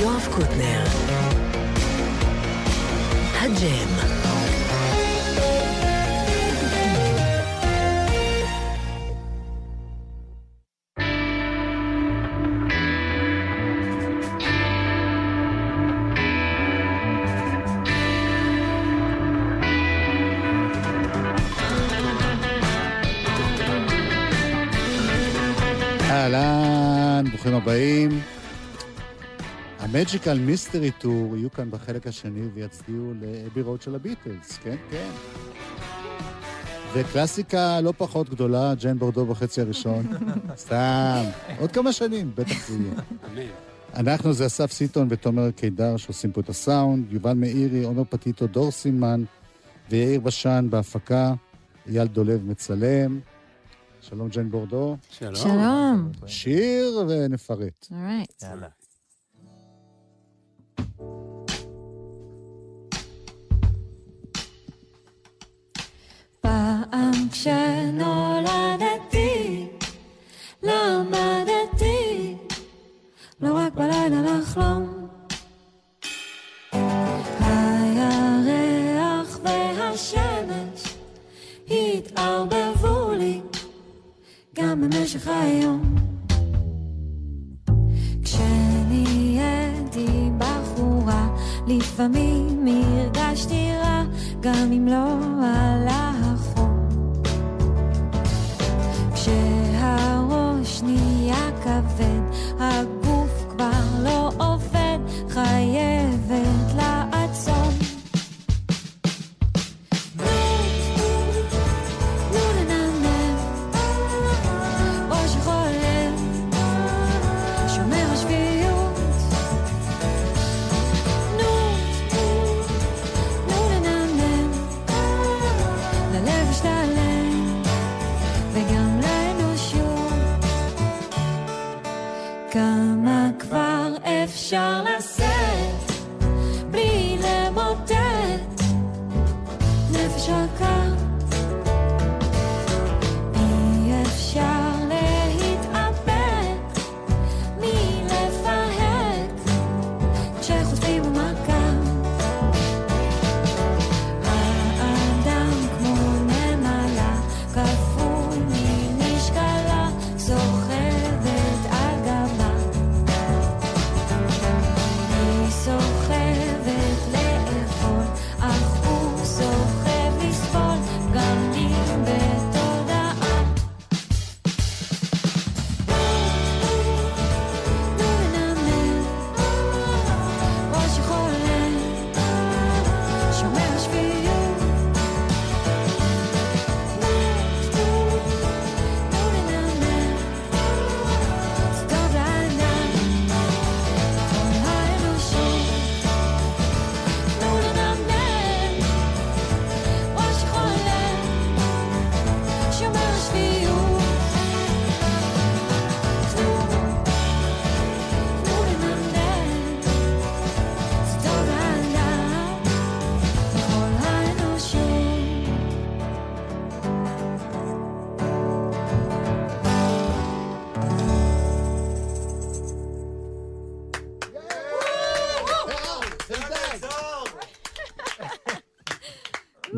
יואב קוטנר. הג'ם. אהלן, ברוכים הבאים. המג'יקל מיסטרי טור יהיו כאן בחלק השני ויצדיעו לאבי רוד של הביטלס, כן, כן. וקלאסיקה לא פחות גדולה, ג'יין בורדו בחצי הראשון. סתם, עוד כמה שנים, בטח זה יהיה. אנחנו זה אסף סיטון ותומר קידר שעושים פה את הסאונד, יובל מאירי, עומר פטיטו, דור סימן ויאיר בשן בהפקה, אייל דולב מצלם. שלום ג'יין בורדו. שלום. שלום. שיר ונפרט. אורייט. יאללה. פעם כשנולדתי, למדתי, לא רק בלילה לחלום. הירח והשמש התערבבו לי גם במשך היום. כשנהייתי בחורה, לפעמים הרגשתי רע, גם אם לא עלה 些。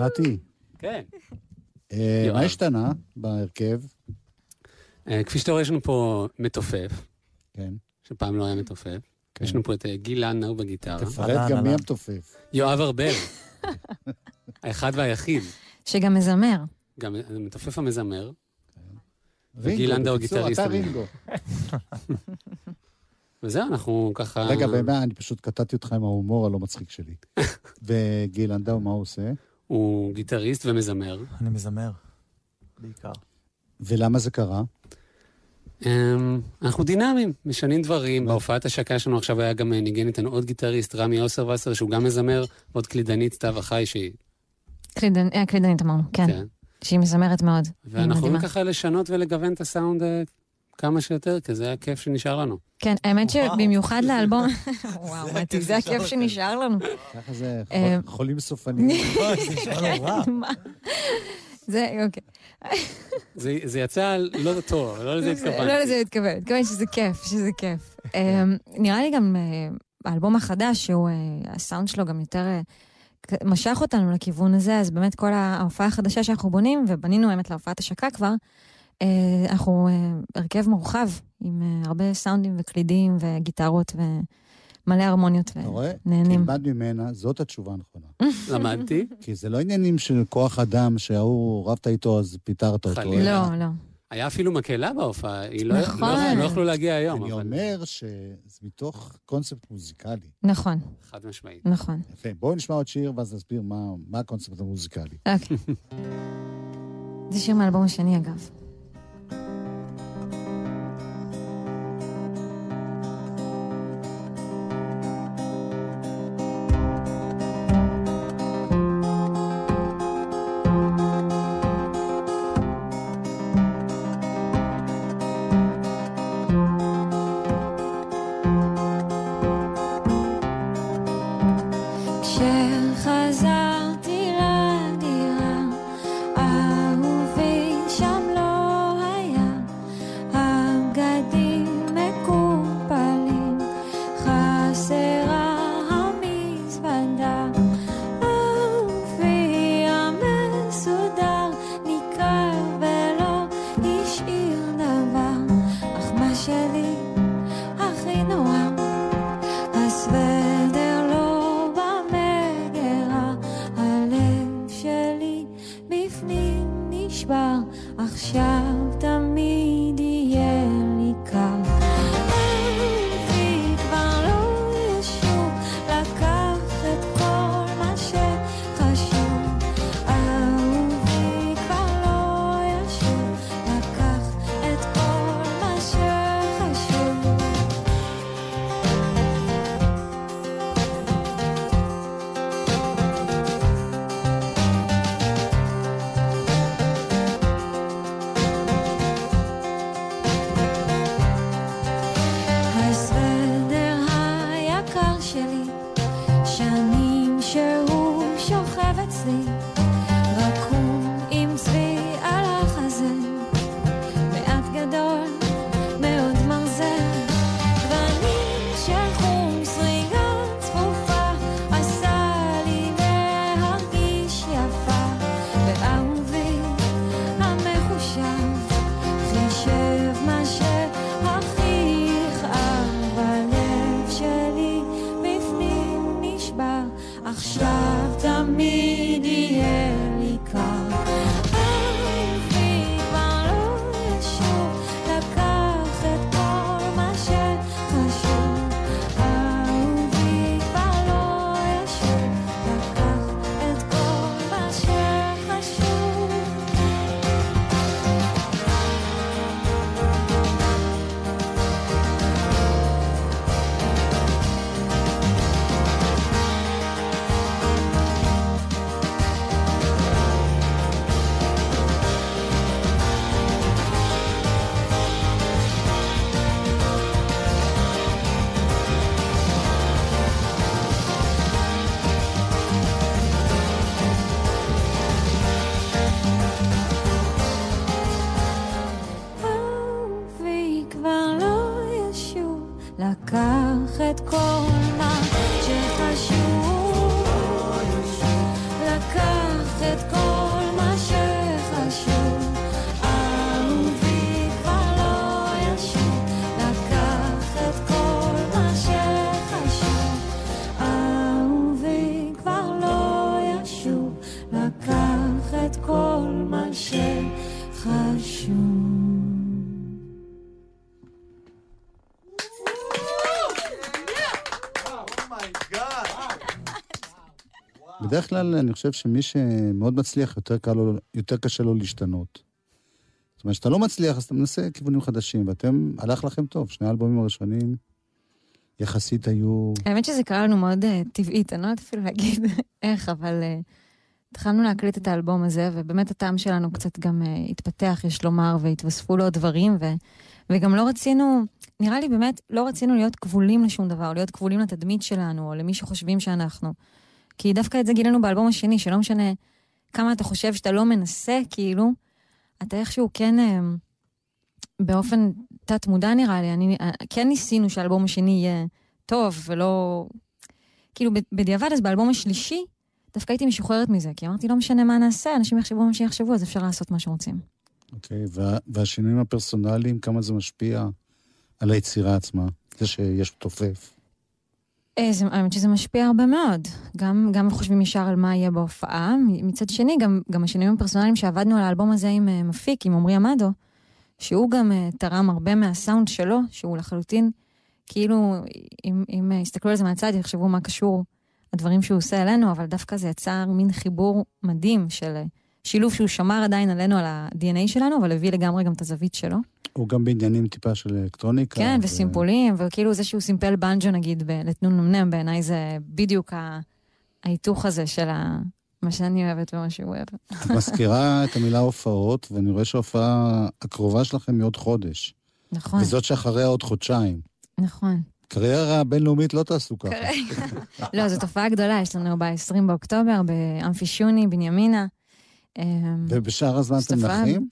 מתי, כן. אה. מה השתנה בהרכב? אה, כפי שאתה רואה, יש לנו פה מתופף, כן. שפעם לא היה מתופף. כן. יש לנו פה את אה, גיל לנדאו בגיטרה. תפרט גם מי. המתופף. יואב ארבל. האחד והיחיד. שגם מזמר. גם המתופף המזמר. רינגו, גיל לנדאו גיטריסט. אתה רינגו. וזהו, אנחנו ככה... רגע, ומה, אני פשוט קטעתי אותך עם ההומור הלא מצחיק שלי. וגיל לנדאו, מה הוא עושה? הוא גיטריסט ומזמר. אני מזמר, בעיקר. ולמה זה קרה? אמ, אנחנו דינמיים, משנים דברים. בהופעת השקה שלנו עכשיו היה גם אה, ניגן איתנו עוד גיטריסט, רמי אוסרבסר, שהוא גם מזמר, עוד קלידנית סתיו החי, שהיא... אה, קלידנית אמרנו, כן. כן. שהיא מזמרת מאוד. ואנחנו יכולים. ככה לשנות ולגוון את הסאונד אה, כמה שיותר, כי זה הכיף שנשאר לנו. כן, האמת. שבמיוחד לאלבום... וואו, מתי, זה הכיף. שנשאר לנו. ככה זה אה, חול- חולים סופניים. אוי, זה אוקיי. זה, יצא לא טוב, לא לזה לא התכוונתי. לזה התכוון, התכוון שזה כיף, שזה כיף. אמ, נראה לי גם אה, האלבום החדש, שהוא, אה, הסאונד שלו גם יותר משך אותנו לכיוון הזה, אז באמת כל ההופעה החדשה שאנחנו בונים, ובנינו האמת להופעת השקה כבר, אנחנו אה, הרכב מורחב, עם אה, הרבה סאונדים וקלידים וגיטרות ומלא הרמוניות אתה רואה? ונהנים. תלמד ממנה, זאת התשובה הנכונה. למדתי. כי זה לא עניינים של כוח אדם שההוא רבת איתו אז פיטרת אותו. חלילה. לא, לא. היה אפילו מקהלה בהופעה, היא לא נכון. לא- לא יכלו להגיע היום, אני אבל אומר שזה מתוך קונספט מוזיקלי. נכון, חד משמעית. נכון. יפה, בואו נשמע עוד שיר ואז נסביר מה, מה הקונספט המוזיקלי. אוקיי. זה שיר מהאלבום השני, אגב. בדרך כלל אני חושב שמי שמאוד מצליח, יותר, קל לו, יותר קשה לו להשתנות. זאת אומרת, כשאתה לא מצליח, אז אתה מנסה כיוונים חדשים, ואתם, הלך לכם טוב. שני האלבומים הראשונים יחסית היו... האמת שזה קרה לנו מאוד uh, טבעית, אני לא יודעת אפילו להגיד איך, אבל uh, התחלנו להקליט את האלבום הזה, ובאמת הטעם שלנו קצת גם uh, התפתח, יש לומר, והתווספו לו דברים, וגם לא רצינו, נראה לי באמת, לא רצינו להיות כבולים לשום דבר, להיות כבולים לתדמית שלנו, או למי שחושבים שאנחנו. כי דווקא את זה גילינו באלבום השני, שלא משנה כמה אתה חושב שאתה לא מנסה, כאילו, אתה איכשהו כן, uh, באופן תת-מודע נראה לי, אני, uh, כן ניסינו שהאלבום השני יהיה טוב ולא... כאילו, בדיעבד, אז באלבום השלישי, דווקא הייתי משוחררת מזה, כי אמרתי, לא משנה מה נעשה, אנשים יחשבו מה שיחשבו, אז אפשר לעשות מה שרוצים. אוקיי, וה, והשינויים הפרסונליים, כמה זה משפיע על היצירה עצמה? זה שיש תופף. אה, האמת שזה משפיע הרבה מאוד. גם, גם חושבים ישר על מה יהיה בהופעה. מצד שני, גם, גם השינויים הפרסונליים שעבדנו על האלבום הזה עם uh, מפיק, עם עמרי עמדו, שהוא גם uh, תרם הרבה מהסאונד שלו, שהוא לחלוטין, כאילו, אם, אם יסתכלו על זה מהצד, יחשבו מה קשור הדברים שהוא עושה אלינו, אבל דווקא זה יצר מין חיבור מדהים של שילוב שהוא שמר עדיין עלינו, על ה-DNA שלנו, אבל הביא לגמרי גם את הזווית שלו. הוא גם בעניינים טיפה של אלקטרוניקה. כן, ו... וסימפולים, וכאילו זה שהוא סימפל בנג'ו נגיד, לתנון נמנם, בעיניי זה בדיוק ההיתוך הזה של ה... מה שאני אוהבת ומה שהוא אוהב. את מזכירה את המילה הופעות, ואני רואה שההופעה הקרובה שלכם היא עוד חודש. נכון. וזאת שאחריה עוד חודשיים. נכון. קריירה בינלאומית לא תעשו ככה. לא, זו תופעה גדולה, יש לנו ב-20 באוקטובר, באמפי שוני, בנימינה. אמ, ובשאר הזמן אתם נחים?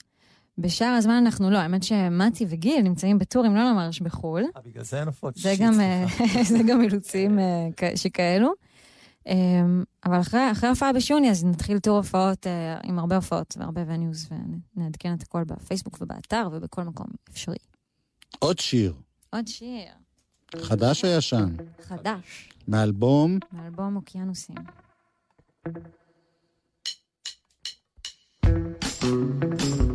בשאר הזמן אנחנו לא, האמת שמתי וגיל נמצאים בטורים, לא לומר בחו"ל. אה, בגלל זה אין הופעות שישית, סליחה. זה גם אילוצים אה, שכאלו. אמ, אבל אחרי, אחרי הופעה בשוני, אז נתחיל טור הופעות אה, עם הרבה הופעות והרבה וניוז, ונעדכן את הכל בפייסבוק ובאתר ובכל מקום אפשרי. עוד שיר. עוד שיר. חדש או ישן? חדש. מאלבום? מאלבום אוקיינוסים. Música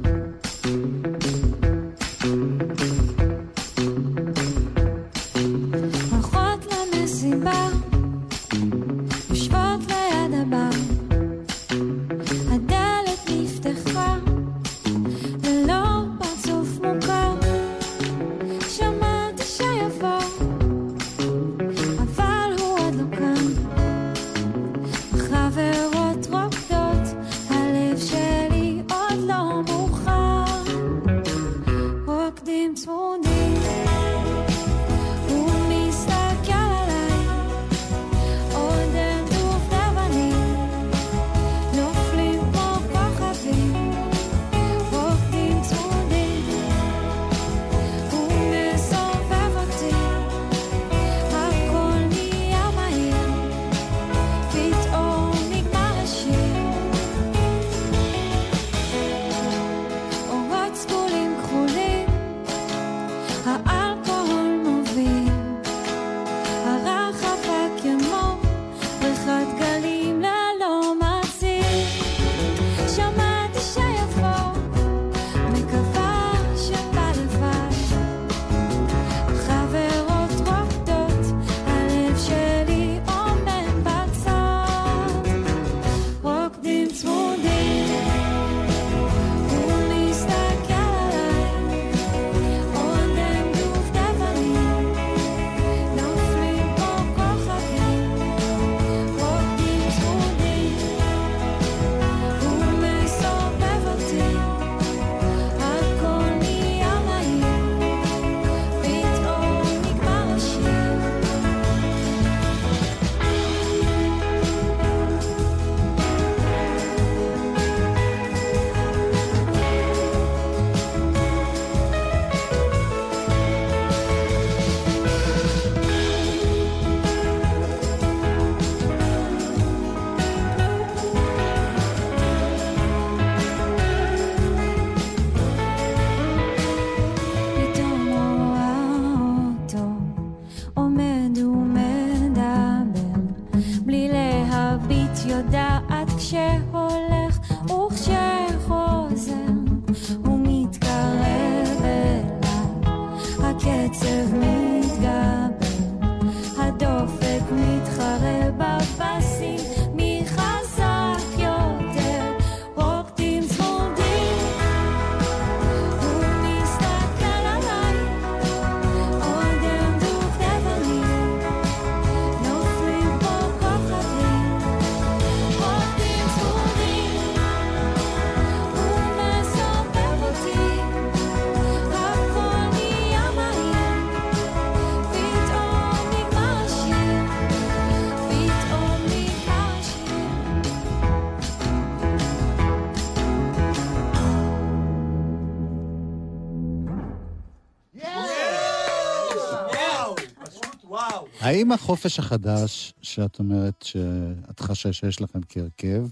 האם החופש החדש, שאת אומרת שאת חשה שיש לכם כהרכב,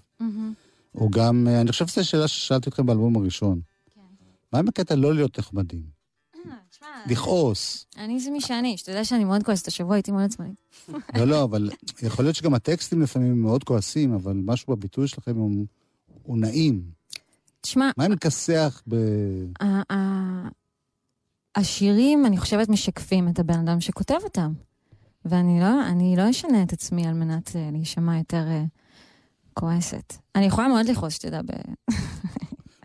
הוא גם, אה, אני חושב שזו שאלה ששאלתי אתכם באלבום הראשון. מה עם הקטע לא להיות נחמדים? לכעוס. אני זה מי שאני, שאתה יודע שאני מאוד כועסת, השבוע הייתי מאוד עצמאית. לא, לא, אבל יכול להיות שגם הטקסטים לפעמים מאוד כועסים, אבל משהו בביטוי שלכם הוא, נעים. תשמע, מה אם מכסח ב... השירים, אני חושבת, משקפים את הבן אדם שכותב אותם. ואני לא, אני לא אשנה את עצמי על מנת אה, להישמע יותר אה, כועסת. אני יכולה מאוד לכעוס, שתדע, ב-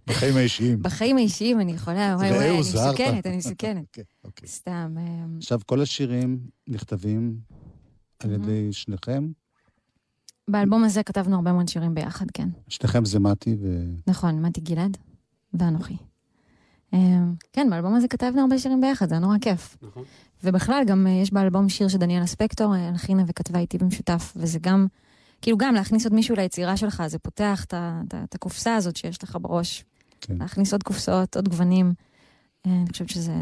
בחיים האישיים? בחיים האישיים אני יכולה, וואי וואי, אני. מסוכנת, אני מסוכנת. אוקיי, אוקיי. סתם. אה, עכשיו, כל השירים נכתבים על ידי שניכם? באלבום הזה כתבנו הרבה מאוד שירים ביחד, כן. שניכם זה מתי ו... נכון, מתי גלעד ואנוכי. אה, כן, באלבום הזה כתבנו הרבה שירים ביחד, זה היה נורא כיף. נכון. ובכלל, גם אה, יש באלבום שיר שדניאלה ספקטור אה, הלחינה וכתבה איתי במשותף, וזה גם, כאילו גם להכניס עוד מישהו ליצירה שלך, זה פותח את הקופסה הזאת שיש לך בראש. כן. להכניס עוד קופסאות, עוד גוונים. אה, אני חושבת שזה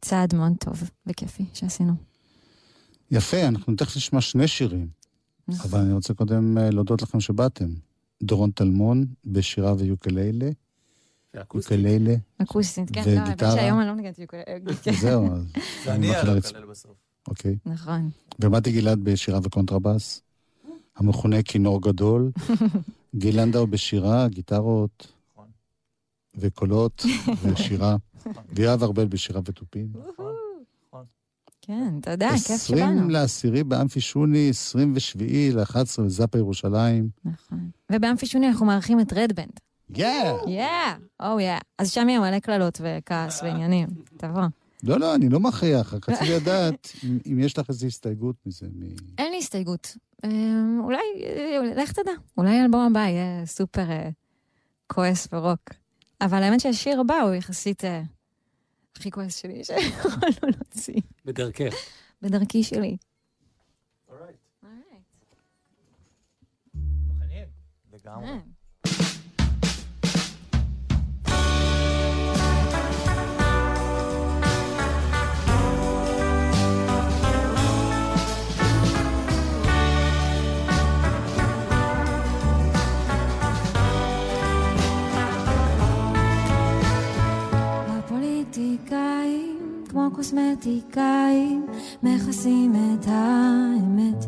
צעד מאוד טוב וכיפי שעשינו. יפה, אנחנו תכף נשמע שני שירים, נכון. אבל אני רוצה קודם להודות לכם שבאתם. דורון טלמון בשירה ויוקללה, יוקללה, אקוסטית, כן, לא, האמת. שהיום אני לא מנגנת יוקללי. כן. וזהו, אז זה אני על הקלל בסוף. אוקיי. נכון. ומתי גלעד בשירה וקונטרבאס, המכונה כינור גדול, גיל לנדאו בשירה, גיטרות נכון. וקולות ושירה, ויואב ארבל בשירה ותופים. כן, אתה יודע, כיף 20 שבאנו. לעשירי באמפי שוני, 27 ל-11 בזאפה ירושלים. נכון. ובאמפי שוני אנחנו מארחים את רדבנד. יאה! יאה! או יא. אז שם יהיה מלא קללות וכעס ועניינים. תבוא. לא, לא, אני לא מכריח, רק רציתי לדעת אם- יש לך איזו הסתייגות מזה. אין לי הסתייגות. אה, אולי, אה, לך תדע, אולי האלבום הבא יהיה סופר אה, כועס ורוק. אבל האמת שהשיר הבא הוא יחסית אה, הכי כועס שלי שיכולנו להוציא. בדרכך. בדרכי שלי. מוכנים? לגמרי. קוסמטיקאים, מכסים את האמת.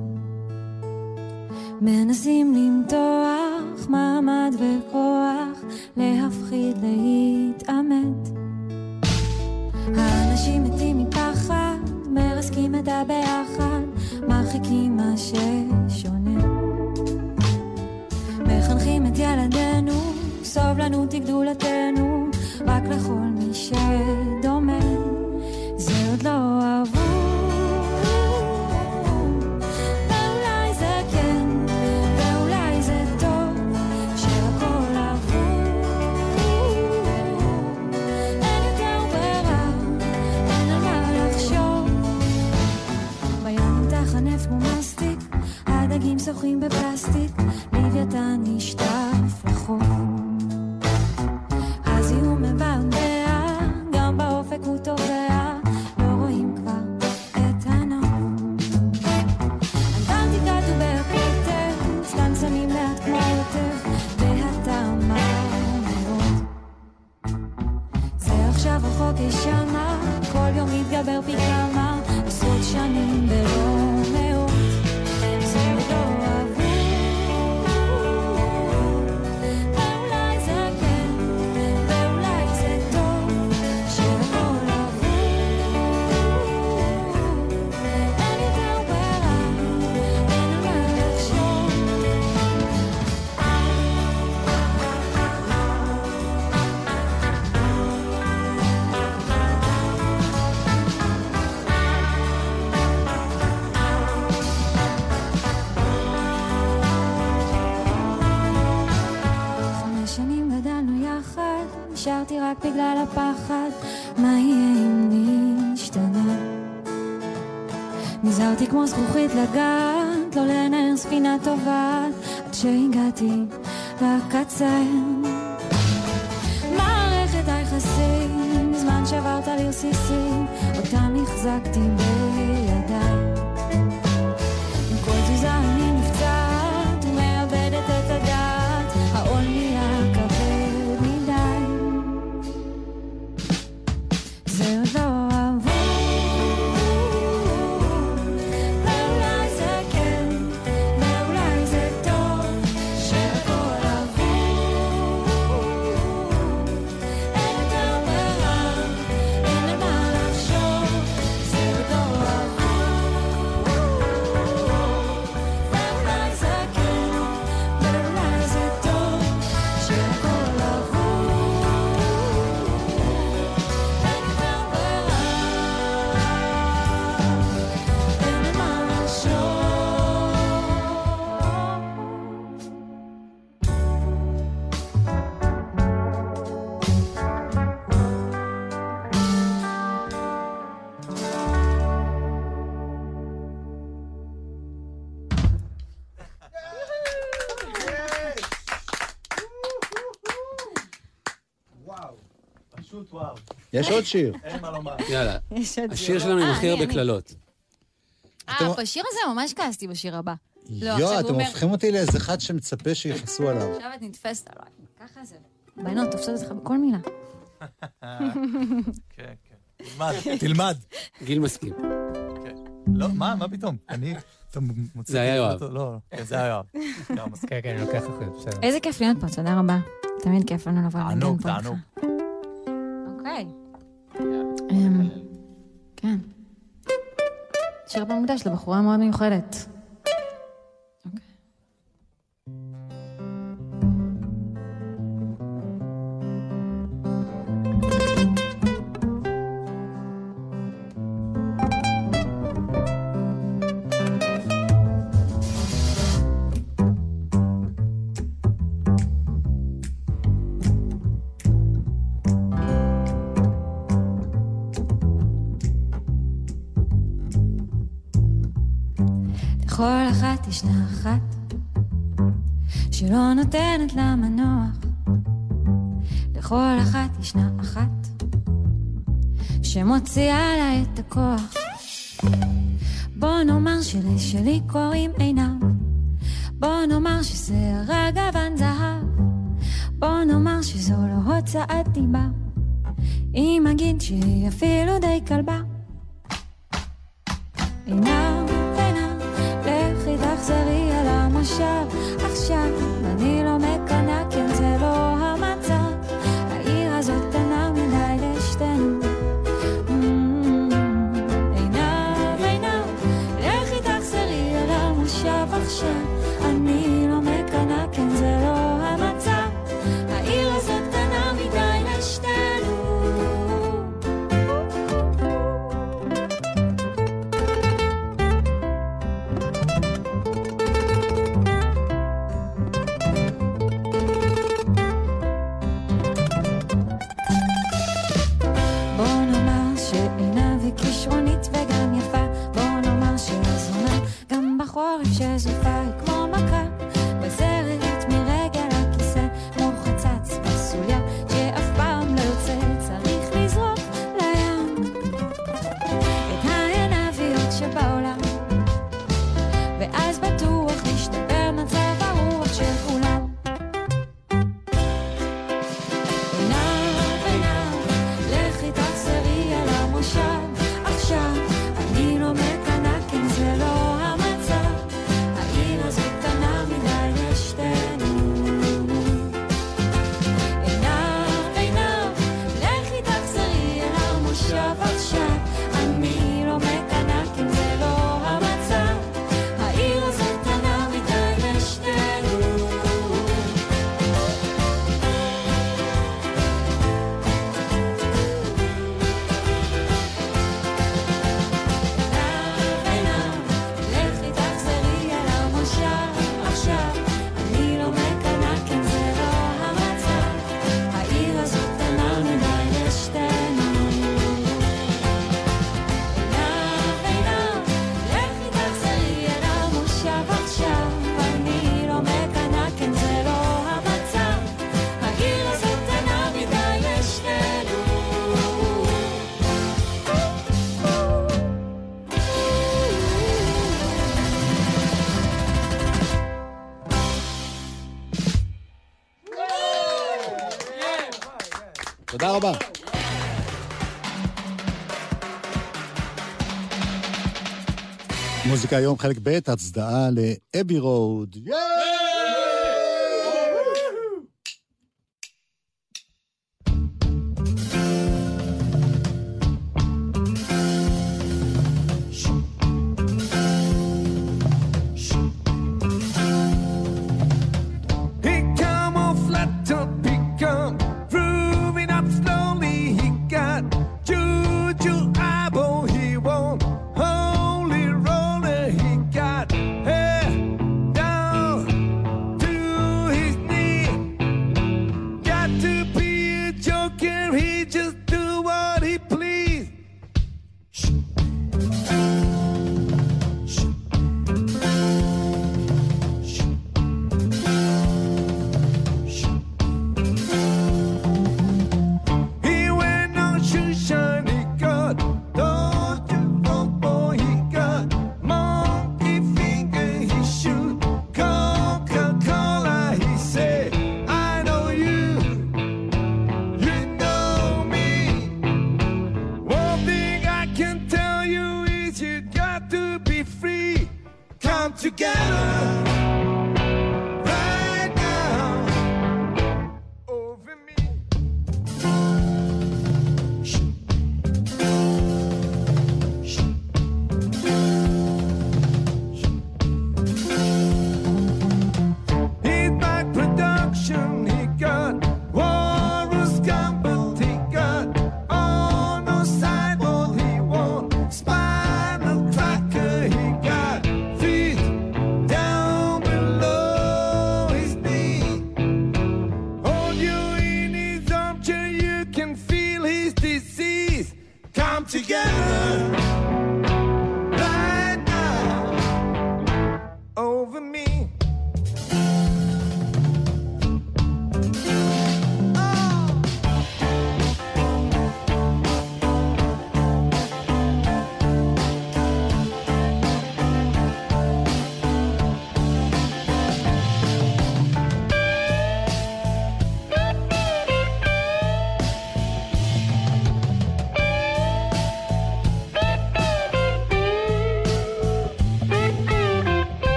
מנסים למתוח מעמד וכוח, להפחיד, להתעמת. האנשים מתים מפחד, מרסקים את הביחד, מרחיקים מה ששונה. מחנכים את ילדינו, סובלנות היא גדולתנו, רק לכל מי שדומה. לא זה כן, בפלסטיק, לוויתן נשטף לחוף. הפחד, מה יהיה אם נשתנה? נזהרתי כמו זכוכית לגעת, לא לנער ספינה טובעת, עד שהגעתי לקצה. מערכת היחסים, מזמן שברת לרסיסים, אותם החזקתי בידיי. יש עוד שיר. אין מה לומר. יאללה. השיר שיר. שלנו עם אה, הכי אני, הרבה. קללות. אה, בשיר הזה ממש כעסתי בשיר הבא. לא, יואו, אתם הופכים אותי לאיזה אחד שמצפה שיכעסו עליו. עכשיו את נתפסת עליי. ככה זה. בנות, תופסות אותך בכל מילה. כן, כן. תלמד, תלמד. גיל מסכים. לא, מה, מה פתאום? אני... אתה מוציא זה היה יואב. לא, כן, זה היה יואב. כן, כן, אני לוקח אחריות, בסדר. איזה כיף להיות פה, תודה רבה. תמיד כיף לנו לבוא תענוג. תענוג. אוקיי. אמ, כן. שיר הבא מוקדש לבחורה מאוד מיוחדת. לכל אחת ישנה אחת שלא נותנת לה מנוח. לכל אחת ישנה אחת שמוציאה לה את הכוח. בוא נאמר שלשלי קוראים עינב, בוא נאמר שזה רק גוון זהב, בוא נאמר שזו לא הוצאת דיבה, אם אגיד שהיא אפילו די כלבה. עינב, רבה. מוזיקה היום, חלק ב', הצדעה לאבי רוד. He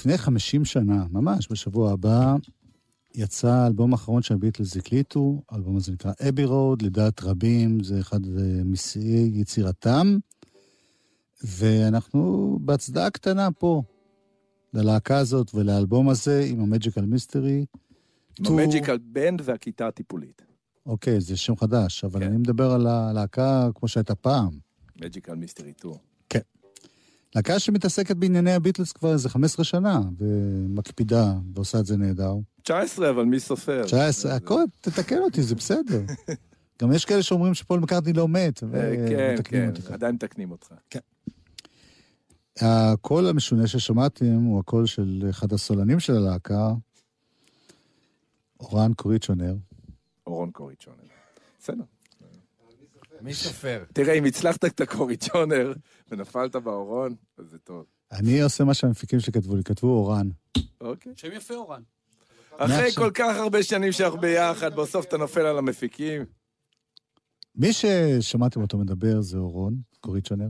לפני 50 שנה, ממש בשבוע הבא, יצא האלבום האחרון שהביטלס הקליטו, האלבום הזה נקרא אבי רוד, לדעת רבים, זה אחד משיאי יצירתם, ואנחנו בהצדעה קטנה פה, ללהקה הזאת ולאלבום הזה עם המג'יקל מיסטרי. עם המג'יקל בנד והכיתה הטיפולית. אוקיי, זה שם חדש, אבל כן. אני מדבר על הלהקה כמו שהייתה פעם. מג'יקל מיסטרי טור. להקה שמתעסקת בענייני הביטלס כבר איזה 15 שנה, ומקפידה, ועושה את זה נהדר. 19, אבל מי סופר? 19, הכל, תתקן אותי, זה בסדר. גם יש כאלה שאומרים שפול מקארטני לא מת, אה, כן, ומתקנים כן, אותי. עדיין מתקנים אותך. הקול המשונה ששמעתם הוא הקול של אחד הסולנים של הלהקה, אורן קוריצ'ונר. אורון קוריצ'ונר. בסדר. מי סופר? תראה, אם הצלחת את הקוריצ'ונר ונפלת באורון, אז זה טוב. אני עושה מה שהמפיקים שלי כתבו לי, כתבו אורן. אוקיי. שם יפה, אורן. אחרי. כל כך הרבה שנים שאנחנו ביחד, בסוף אתה נופל על המפיקים. מי ששמעתם אותו מדבר זה אורון קוריצ'ונר,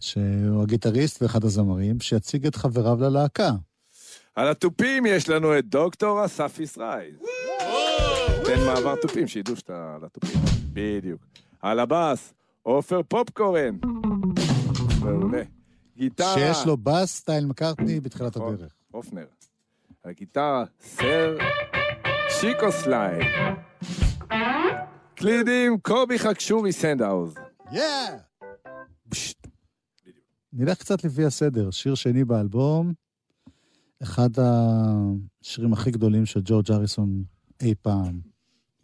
שהוא הגיטריסט ואחד הזמרים, שיציג את חבריו ללהקה. על התופים יש לנו את דוקטור אסף ישראל. תן מעבר תופים, שידעו שאתה על התופים. בדיוק. על הבאס, עופר פופקורן. מעולה. גיטרה. שיש לו בס סטייל מקארטני בתחילת. הדרך. הופנר. על הגיטרה, סר שיקו סלייד. קלידים, קובי חקשורי סנדהאוז. Yeah! נלך קצת לפי הסדר. שיר שני באלבום, אחד השירים הכי גדולים של ג'ורג' אריסון אי פעם,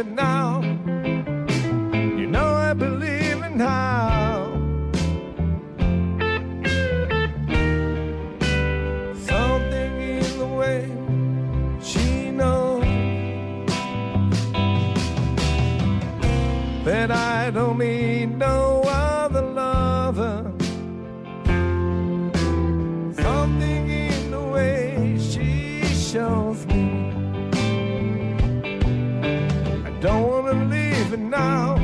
even now. Don't wanna leave it now.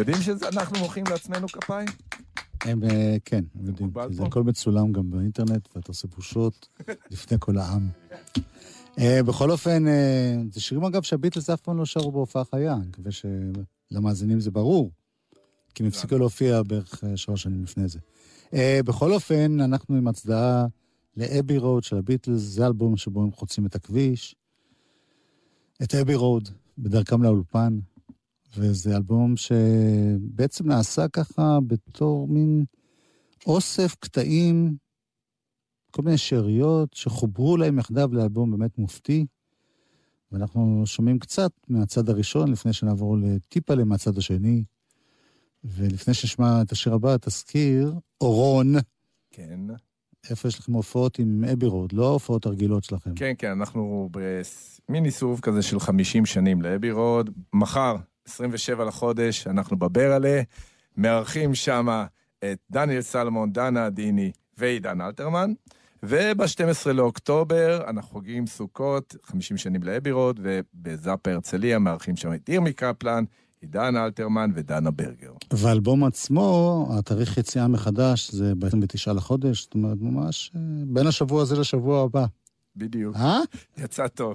יודעים שאנחנו מוחאים לעצמנו כפיים? הם, אה, כן, הם יודעים. זה? הכל מצולם גם באינטרנט, ואתה עושה בושות לפני כל העם. אה, בכל אופן, אה, זה שירים אגב שהביטלס אף פעם לא שרו בהופעה חיה, אני מקווה שלמאזינים זה ברור. כי הם הפסיקו להופיע בערך שלוש שנים לפני זה. בכל אופן, אנחנו עם הצדעה לאבי רוד של הביטלס, זה אלבום שבו הם חוצים את הכביש. את אבי רוד, בדרכם לאולפן, וזה אלבום שבעצם נעשה ככה בתור מין אוסף קטעים, כל מיני שאריות שחוברו להם יחדיו לאלבום באמת מופתי. ואנחנו שומעים קצת מהצד הראשון, לפני שנעבור לטיפה מהצד השני. ולפני שנשמע את השיר הבא, תזכיר, אורון, כן. איפה יש לכם הופעות עם אבי רוד, לא ההופעות הרגילות שלכם. כן, כן, אנחנו במיני סיבוב כזה של 50 שנים לאבי רוד. מחר, 27 לחודש, אנחנו בברלה, מארחים שם את דניאל סלמון, דנה עדיני ועידן אלתרמן. וב-12 לאוקטובר אנחנו חוגגים סוכות, 50 שנים לאבי רוד, ובזאפה הרצליה מארחים שם את ירמי קפלן, עידן אלתרמן ודנה ברגר. והאלבום עצמו, התאריך יציאה מחדש זה ב-29 לחודש, זאת אומרת, ממש אה, בין השבוע הזה לשבוע הבא. בדיוק. אה? יצא טוב.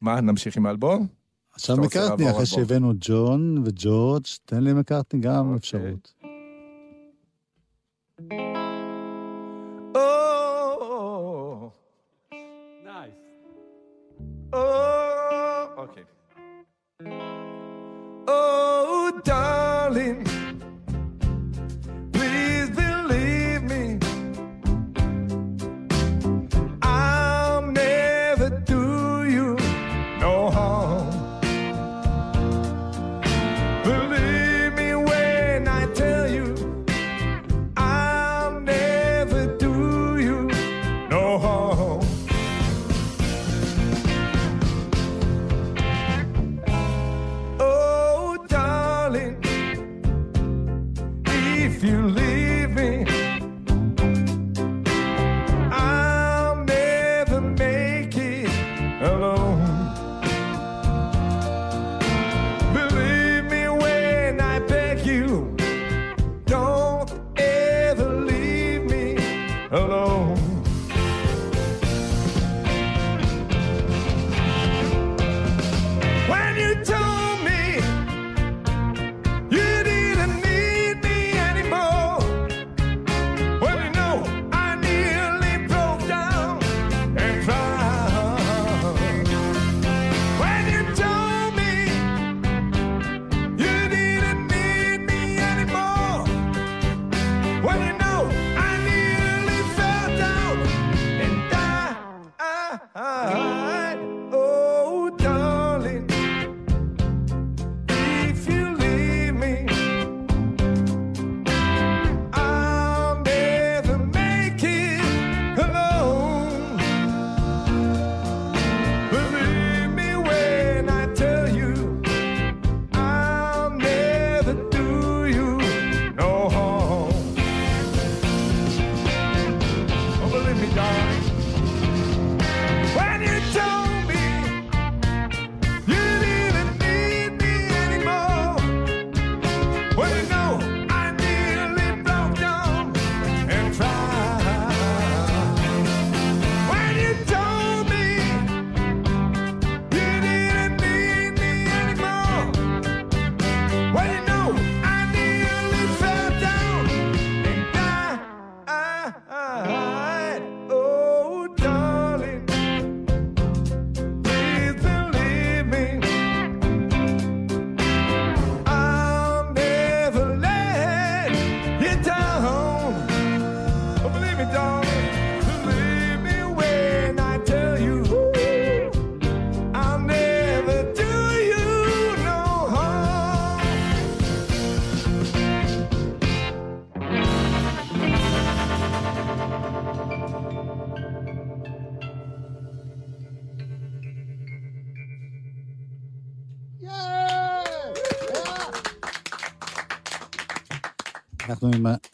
מה, נמשיך עם האלבום? עכשיו מקארטני, אחרי? שהבאנו ג'ון וג'ורג', תן לי מקארטני גם אוקיי. אפשרות.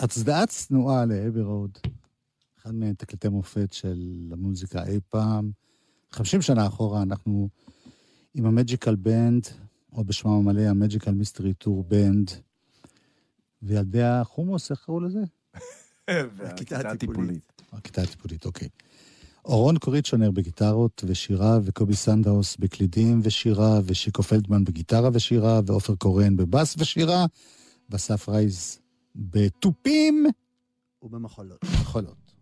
הצדעה צנועה לאבי רוד, אחד מתקליטי מופת של המוזיקה אי פעם. 50 שנה אחורה אנחנו עם המג'יקל בנד, או בשמם המלא, המג'יקל מיסטרי טור בנד. וילדי החומוס, איך קראו לזה? הכיתה הטיפולית. הכיתה הטיפולית, אוקיי. אורון קוריצ'ונר בגיטרות ושירה, וקובי סנדאוס בקלידים ושירה, ושיקו פלדמן בגיטרה ושירה, ועופר קורן בבאס ושירה, ואסף רייז בתופים ובמחולות. ובחולות.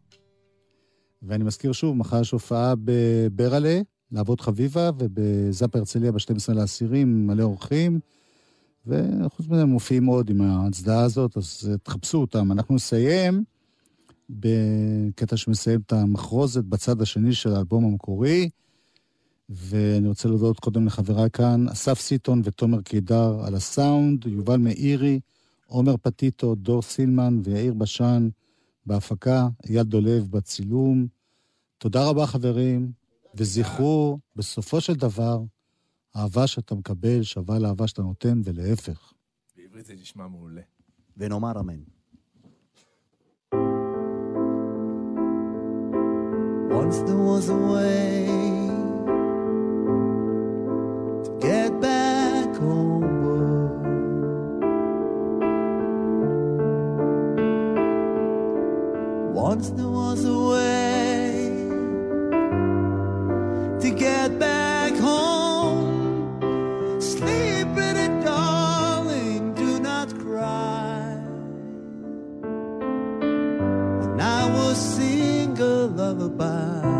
ואני מזכיר שוב, מחר יש הופעה בברלה, לעבוד חביבה, ובזאפ הרצליה ב-12 לעשירים, מלא אורחים. וחוץ מזה הם מופיעים עוד עם ההצדעה הזאת, אז תחפשו אותם. אנחנו נסיים בקטע שמסיים את המחרוזת בצד השני של האלבום המקורי, ואני רוצה להודות קודם לחבריי כאן, אסף סיטון ותומר קידר על הסאונד, יובל מאירי, עומר פטיטו, דור סילמן ויאיר בשן בהפקה, אייל דולב בצילום. תודה רבה חברים, וזכרו, בסופו של דבר, אהבה שאתה מקבל שווה לאהבה שאתה נותן, ולהפך. בעברית זה נשמע מעולה. ונאמר אמן. Once there was a way to get back homeward. There was a way to get back home. Sleep it, darling, do not cry. And I will sing a lullaby.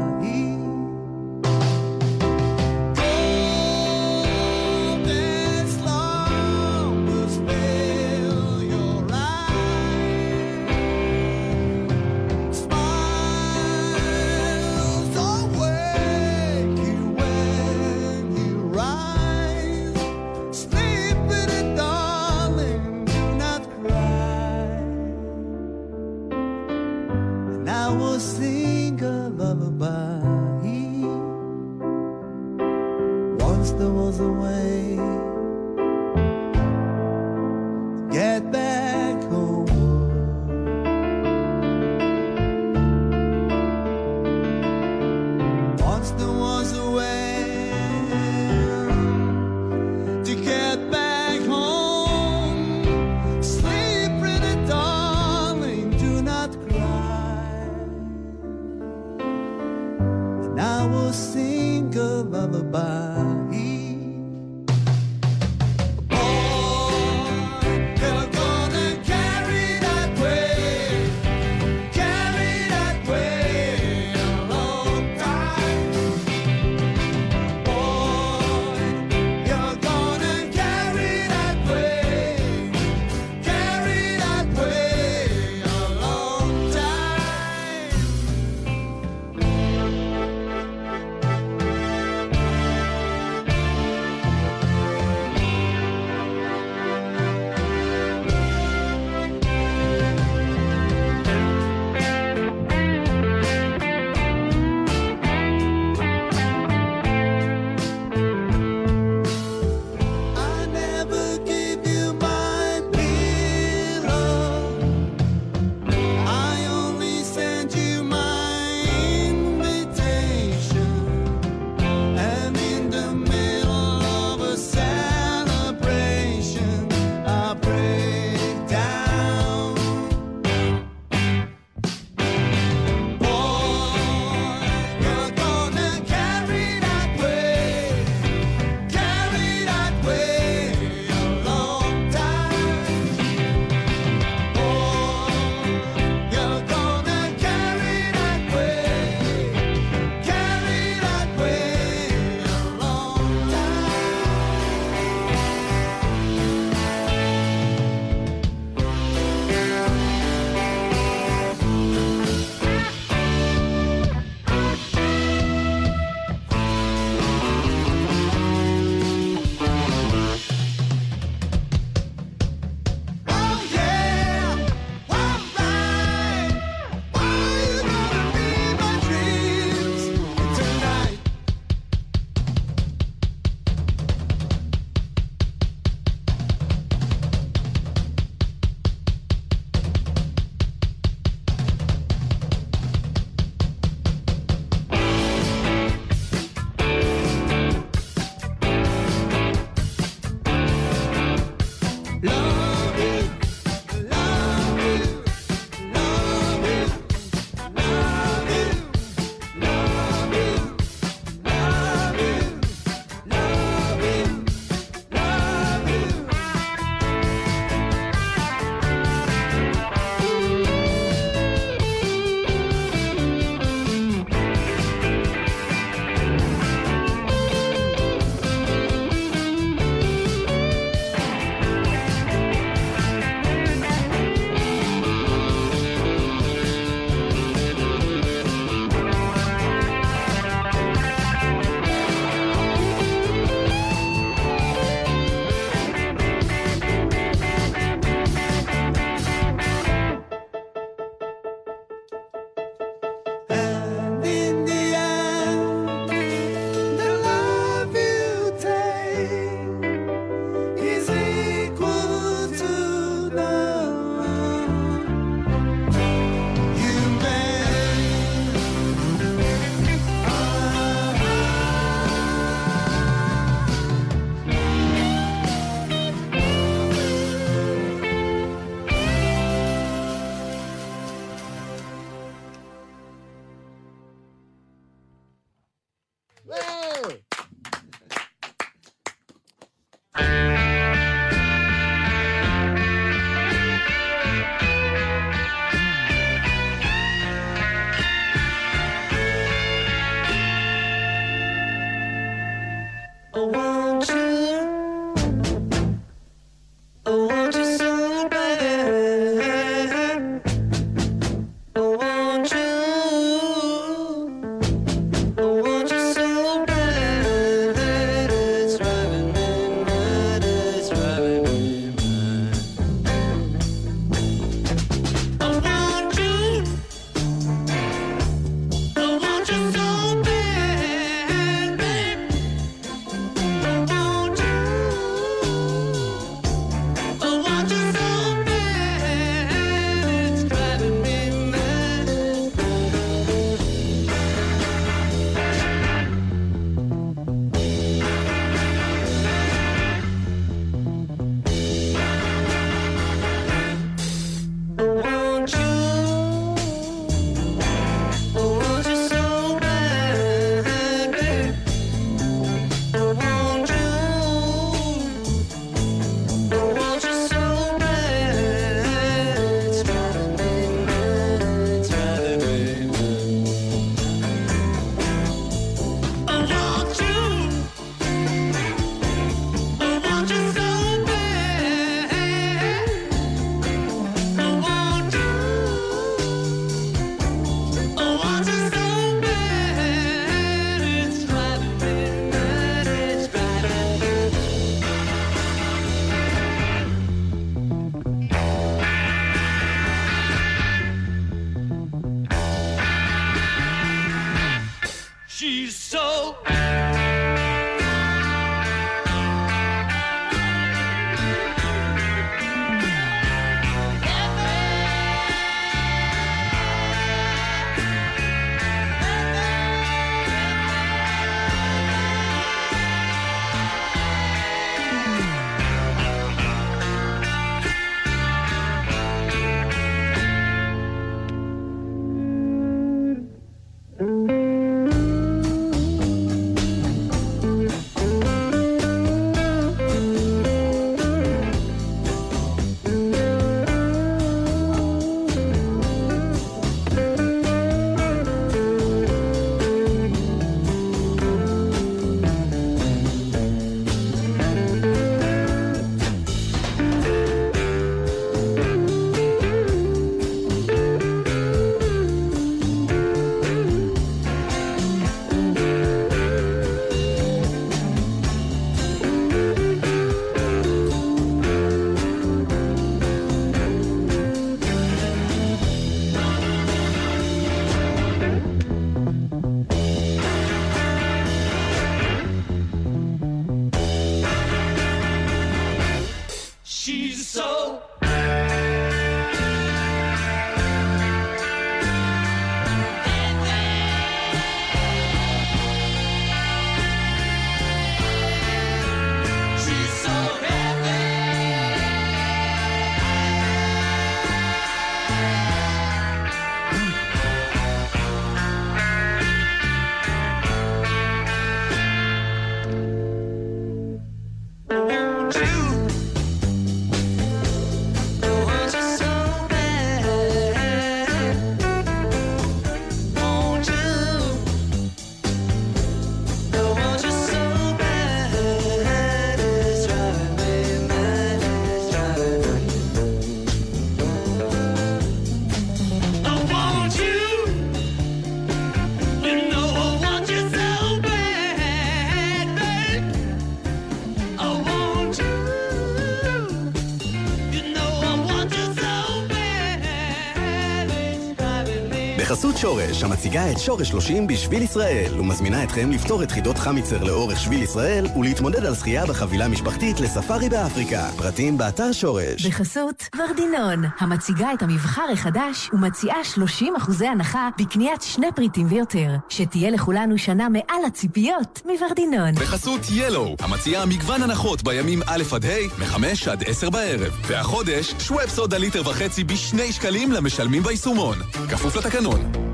שורש, המציגה את שורש 30 בשביל ישראל, ומזמינה אתכם לפתור את חידות חמיצר לאורך שביל ישראל, ולהתמודד על זכייה בחבילה משפחתית לספארי באפריקה. פרטים באתר שורש. בחסות ורדינון, המציגה את המבחר החדש, ומציעה 30 אחוזי הנחה בקניית שני פריטים ויותר, שתהיה לכולנו שנה מעל הציפיות מוורדינון. בחסות ילו, המציעה מגוון הנחות בימים א' עד ה', מ-5 עד 10 בערב. והחודש, שוואפסודה ליטר וחצי בשני שקלים למשלמים ביישומון. כפוף לתקנון.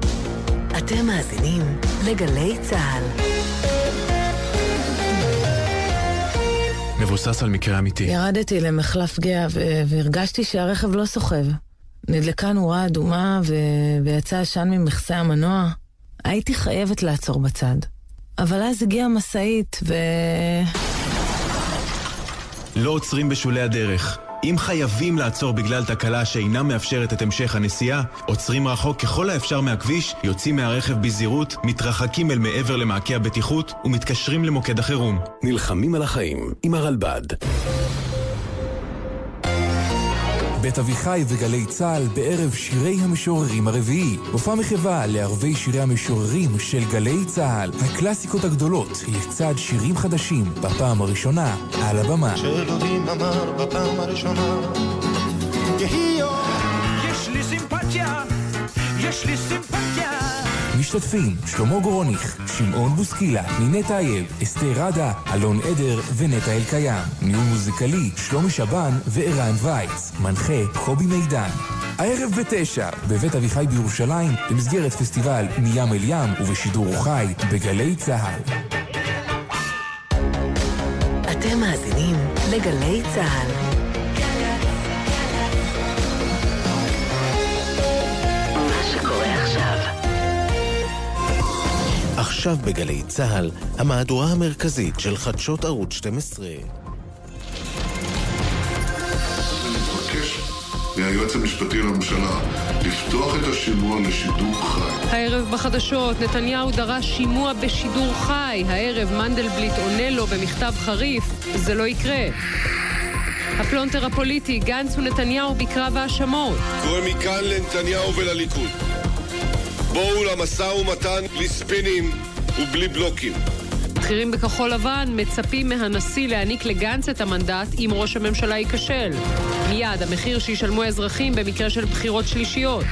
אתם מאזינים לגלי צה"ל. מבוסס על מקרה אמיתי. ירדתי למחלף גאה והרגשתי שהרכב לא סוחב. נדלקה נורה אדומה ו... ויצא עשן ממכסה המנוע. הייתי חייבת לעצור בצד. אבל אז הגיעה משאית ו... לא עוצרים בשולי הדרך. אם חייבים לעצור בגלל תקלה שאינה מאפשרת את המשך הנסיעה, עוצרים רחוק ככל האפשר מהכביש, יוצאים מהרכב בזהירות, מתרחקים אל מעבר למעקה הבטיחות ומתקשרים למוקד החירום. נלחמים על החיים עם הרלב"ד. בית אביחי וגלי צה"ל בערב שירי המשוררים הרביעי. מופע מחווה לערבי שירי המשוררים של גלי צה"ל. הקלאסיקות הגדולות לצד שירים חדשים בפעם הראשונה על הבמה. שאלוהים אמר בפעם הראשונה יהי יום יש לי סימפתיה יש לי סימפתיה משתתפים שלמה גורוניך, שמעון בוסקילה, נינת אייב, אסתר ראדה, אלון עדר ונטע אלקיים. ניהול מוזיקלי, שלומי שבן וערן וייץ. מנחה, קובי מידן. הערב בתשע, בבית אביחי בירושלים, במסגרת פסטיבל מים אל ים ובשידור חי בגלי צה"ל. אתם מאזינים לגלי צה"ל. עכשיו בגלי צה"ל, המהדורה המרכזית של חדשות ערוץ 12. מבקש מהיועץ המשפטי לממשלה לפתוח את השימוע לשידור חי. הערב בחדשות, נתניהו דרש שימוע בשידור חי. הערב מנדלבליט עונה לו במכתב חריף, זה לא יקרה. הפלונטר הפוליטי, גנץ ונתניהו בקרב האשמות. קורא מכאן לנתניהו ולליכוד. בואו למשא ומתן בלי ספינים ובלי בלוקים. בכירים בכחול לבן מצפים מהנשיא להעניק לגנץ את המנדט אם ראש הממשלה ייכשל. מיד המחיר שישלמו האזרחים במקרה של בחירות שלישיות.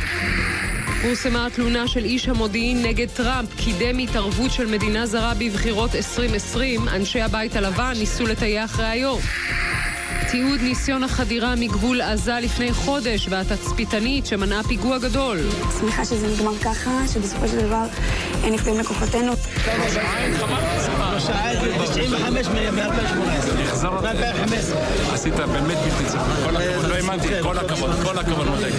פורסמה תלונה של איש המודיעין נגד טראמפ, קידם התערבות של מדינה זרה בבחירות 2020. אנשי הבית הלבן ניסו לטייח ראיות. תיעוד ניסיון החדירה מגבול עזה לפני חודש, והתצפיתנית שמנעה פיגוע גדול. שמחה שזה נגמר ככה, שבסופו של דבר אין נפגעים לכוחותינו. עשית באמת בלתי צפוי, כל הכבוד, לא האמנתי, כל הכבוד, כל הכבוד מותק.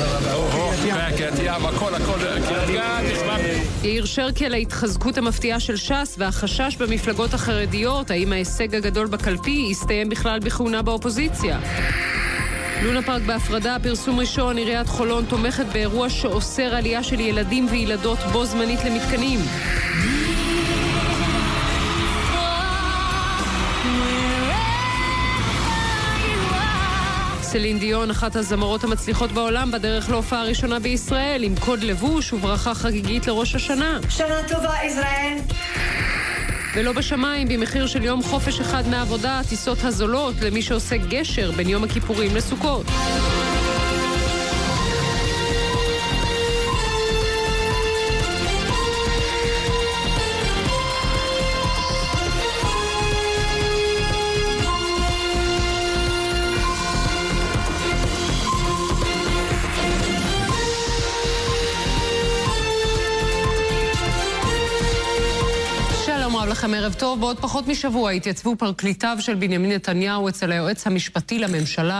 קריית ים, הכל, הכל, קריית ים, נכבד. יאיר שרקי על ההתחזקות המפתיעה של ש"ס והחשש במפלגות החרדיות, האם ההישג הגדול בקלפי יסתיים בכלל בכהונה באופוזיציה. לונה פארק בהפרדה, פרסום ראשון, עיריית חולון תומכת באירוע שאוסר עלייה של ילדים וילדות בו זמנית למתקנים. סלין דיון, אחת הזמרות המצליחות בעולם, בדרך להופעה הראשונה בישראל, עם קוד לבוש וברכה חגיגית לראש השנה. שנה טובה, ישראל. ולא בשמיים, במחיר של יום חופש אחד מהעבודה, הטיסות הזולות למי שעושה גשר בין יום הכיפורים לסוכות. ערב טוב. בעוד פחות משבוע התייצבו פרקליטיו של בנימין נתניהו אצל היועץ המשפטי לממשלה.